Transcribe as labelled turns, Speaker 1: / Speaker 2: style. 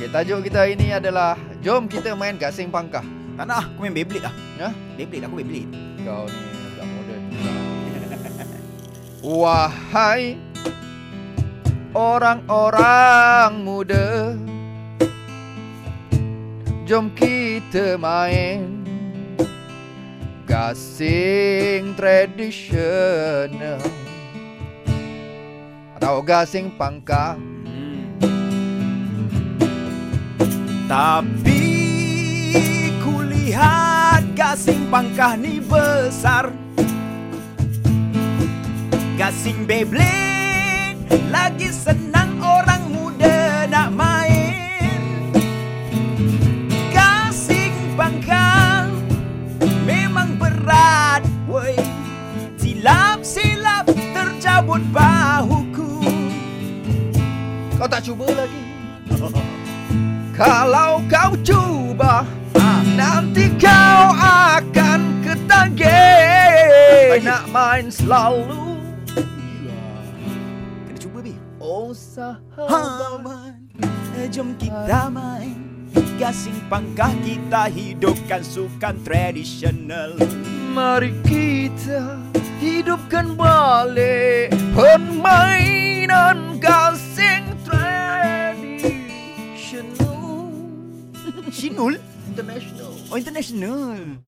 Speaker 1: Okay, tajuk kita hari ni adalah Jom kita main gasing pangkah
Speaker 2: Tak nak ah, aku main Beyblade lah.
Speaker 1: Ya?
Speaker 2: Beyblade, aku Beyblade.
Speaker 1: Kau ni agak moden Wahai Orang-orang muda Jom kita main Gasing tradisional Atau gasing pangkah
Speaker 2: Tapi kulihat gasing pangkah ni besar. Gasing Beyblade lagi senang orang muda nak main. Gasing pangkah memang berat woi Silap-silap tercabut bahuku.
Speaker 1: Kau tak cuba lagi Kalau kau cuba Nanti kau akan ketagih Nak main selalu.
Speaker 2: Kena cuba Bi
Speaker 1: Oh sahabat.
Speaker 2: Haman Jom kita main. Gasing pangkah kita hidupkan sukan tradisional.
Speaker 1: Mari kita hidupkan balik Permainan
Speaker 2: Shinul?
Speaker 1: International
Speaker 2: Oh international